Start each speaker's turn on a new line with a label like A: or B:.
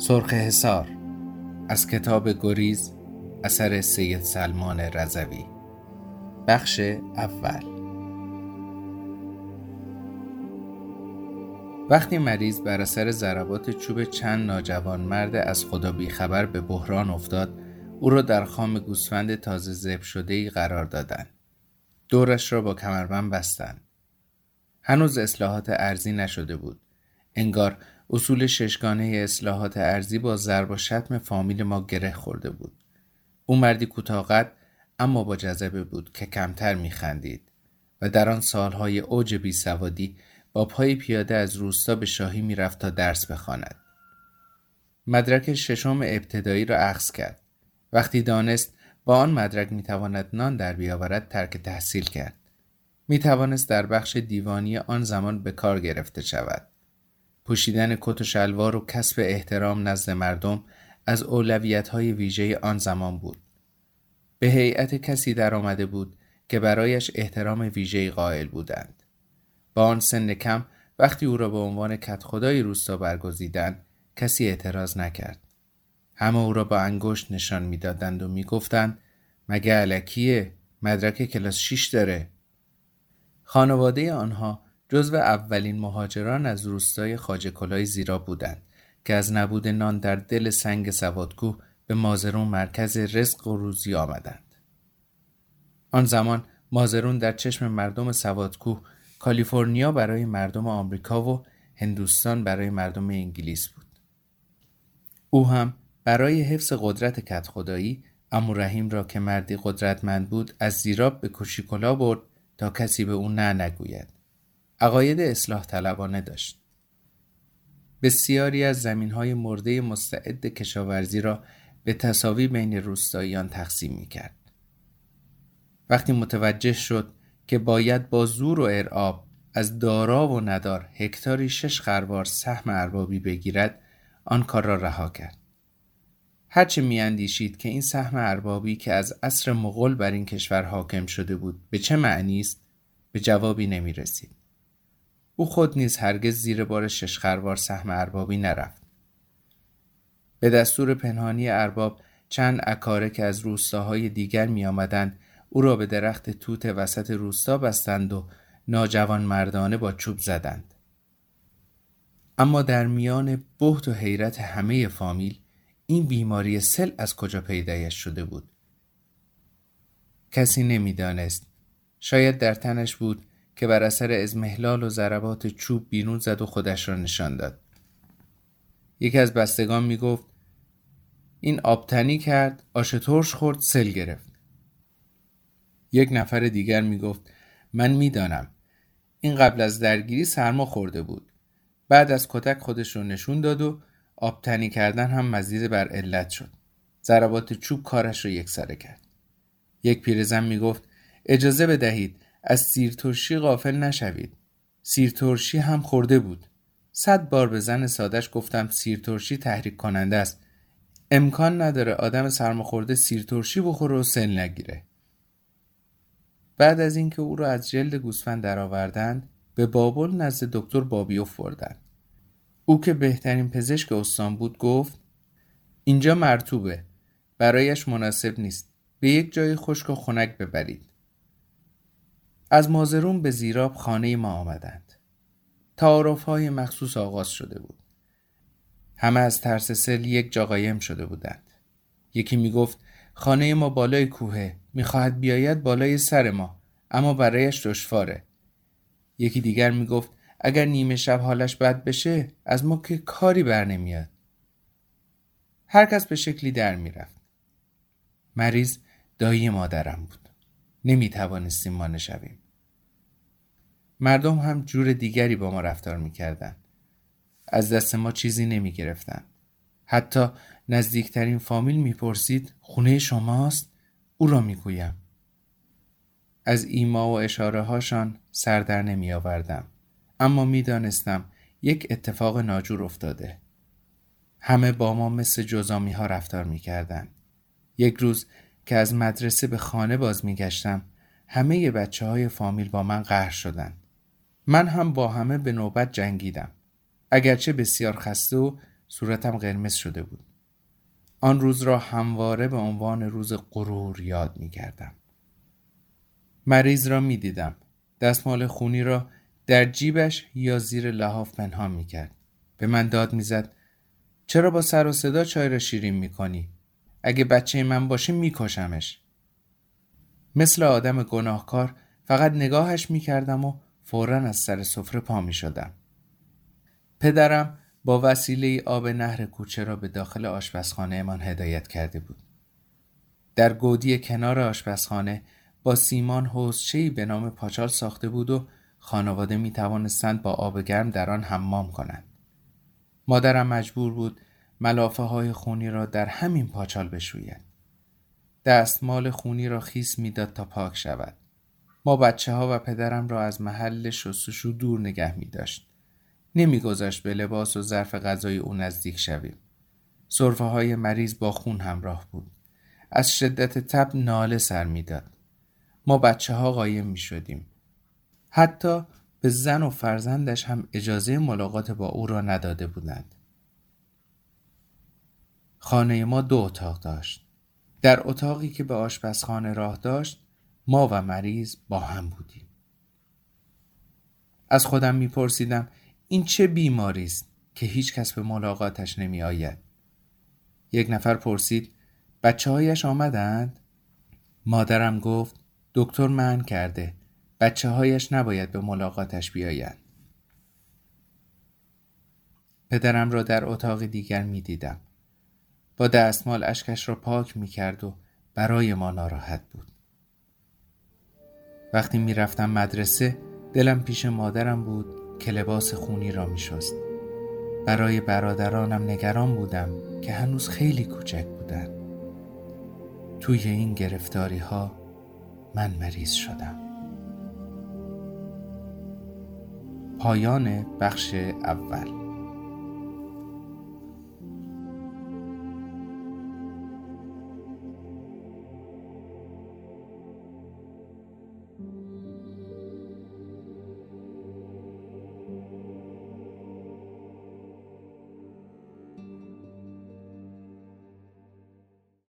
A: سرخ حسار از کتاب گریز اثر سید سلمان رضوی. بخش اول. وقتی مریض بر اثر ضربات چوب چند ناجوان مرد از خدا بیخبر به بحران افتاد او را در خام گوسفند تازه زب شده ای قرار دادند. دورش را با کمربند بستند. هنوز اصلاحات ارزی نشده بود. انگار اصول ششگانه اصلاحات ارزی با ضرب و شتم فامیل ما گره خورده بود. او مردی کوتاقت اما با جذبه بود که کمتر میخندید و در آن سالهای اوج بی سوادی با پای پیاده از روستا به شاهی می‌رفت تا درس بخواند. مدرک ششم ابتدایی را اخذ کرد. وقتی دانست با آن مدرک می‌تواند نان در بیاورد ترک تحصیل کرد. می توانست در بخش دیوانی آن زمان به کار گرفته شود. پوشیدن کت و شلوار و کسب احترام نزد مردم از اولویت های ویژه آن زمان بود. به هیئت کسی در آمده بود که برایش احترام ویژه قائل بودند. با آن سن کم وقتی او را به عنوان کت خدای روستا برگزیدند کسی اعتراض نکرد. همه او را با انگشت نشان می‌دادند و می‌گفتند مگه علکیه مدرک کلاس 6 داره خانواده آنها جزو اولین مهاجران از روستای خاجه زیرا بودند که از نبود نان در دل سنگ سوادکوه به مازرون مرکز رزق و روزی آمدند. آن زمان مازرون در چشم مردم سوادکوه کالیفرنیا برای مردم آمریکا و هندوستان برای مردم انگلیس بود. او هم برای حفظ قدرت کت خدایی امو را که مردی قدرتمند بود از زیراب به کوشیکلا برد تا کسی به او نه نگوید. عقاید اصلاح طلبانه داشت. بسیاری از زمین های مرده مستعد کشاورزی را به تصاوی بین روستاییان تقسیم می کرد. وقتی متوجه شد که باید با زور و ارعاب از دارا و ندار هکتاری شش خروار سهم اربابی بگیرد آن کار را رها کرد. هرچه میاندیشید که این سهم اربابی که از عصر مغول بر این کشور حاکم شده بود به چه معنی است به جوابی نمی رسید. او خود نیز هرگز زیر بار ششخروار سهم اربابی نرفت. به دستور پنهانی ارباب چند اکاره که از روستاهای دیگر می آمدند او را به درخت توت وسط روستا بستند و ناجوان مردانه با چوب زدند. اما در میان بحت و حیرت همه فامیل این بیماری سل از کجا پیدایش شده بود کسی نمی‌دانست شاید در تنش بود که بر اثر ازمهلال و ضربات چوب بیرون زد و خودش را نشان داد. یکی از بستگان می گفت این آبتنی کرد آش ترش خورد سل گرفت. یک نفر دیگر می گفت من می‌دانم این قبل از درگیری سرما خورده بود. بعد از کتک خودش رو نشون داد و آبتنی کردن هم مزید بر علت شد. ضربات چوب کارش رو سره کرد. یک پیرزن می گفت اجازه بدهید از سیرترشی غافل نشوید. سیرترشی هم خورده بود. صد بار به زن سادش گفتم سیرترشی تحریک کننده است. امکان نداره آدم سرماخورده سیرترشی بخوره و سن نگیره. بعد از اینکه او را از جلد گوسفند درآوردند به بابل نزد دکتر بابیوف بردند. او که بهترین پزشک استان بود گفت اینجا مرتوبه برایش مناسب نیست. به یک جای خشک و خنک ببرید. از مازرون به زیراب خانه ما آمدند. تعارف های مخصوص آغاز شده بود. همه از ترس سل یک جا قایم شده بودند. یکی می گفت خانه ما بالای کوهه می‌خواهد بیاید بالای سر ما اما برایش دشواره. یکی دیگر می گفت اگر نیمه شب حالش بد بشه از ما که کاری بر نمیاد. هر کس به شکلی در می‌رفت. مریض دایی مادرم بود. نمی توانستیم ما نشویم. مردم هم جور دیگری با ما رفتار می‌کردند از دست ما چیزی نمی گرفتن. حتی نزدیکترین فامیل می‌پرسید خونه شماست؟ او را می‌گویم. از ایما و اشاره هاشان سر در نمی آوردم اما می‌دانستم یک اتفاق ناجور افتاده. همه با ما مثل جزامی ها رفتار می کردن. یک روز که از مدرسه به خانه باز می گشتم همه بچه های فامیل با من قهر شدند. من هم با همه به نوبت جنگیدم. اگرچه بسیار خسته و صورتم قرمز شده بود آن روز را همواره به عنوان روز غرور یاد می کردم. مریض را می دیدم. دستمال خونی را در جیبش یا زیر لحاف پنهان می کرد. به من داد می زد. چرا با سر و صدا چای را شیرین می کنی؟ اگه بچه من باشه می کشمش. مثل آدم گناهکار فقط نگاهش می کردم و فورا از سر سفره پا می شدم. پدرم با وسیله آب نهر کوچه را به داخل آشپزخانه من هدایت کرده بود. در گودی کنار آشپزخانه با سیمان حوزچه‌ای به نام پاچال ساخته بود و خانواده می توانستند با آب گرم در آن حمام کنند. مادرم مجبور بود ملافه های خونی را در همین پاچال بشوید. دستمال خونی را خیس می‌داد تا پاک شود. ما بچه ها و پدرم را از محل شستشو دور نگه می داشت. نمیگذاشت به لباس و ظرف غذای او نزدیک شویم. صرفه های مریض با خون همراه بود. از شدت تب ناله سر می‌داد. ما بچه ها قایم می شدیم. حتی به زن و فرزندش هم اجازه ملاقات با او را نداده بودند. خانه ما دو اتاق داشت. در اتاقی که به آشپزخانه راه داشت ما و مریض با هم بودیم. از خودم میپرسیدم این چه بیماری است که هیچ کس به ملاقاتش نمی آید. یک نفر پرسید بچه هایش آمدند؟ مادرم گفت دکتر من کرده بچه هایش نباید به ملاقاتش بیایند. پدرم را در اتاق دیگر می دیدم. با دستمال اشکش را پاک می کرد و برای ما ناراحت بود. وقتی می رفتم مدرسه دلم پیش مادرم بود که لباس خونی را می شست. برای برادرانم نگران بودم که هنوز خیلی کوچک بودند. توی این گرفتاری ها من مریض شدم. پایان بخش اول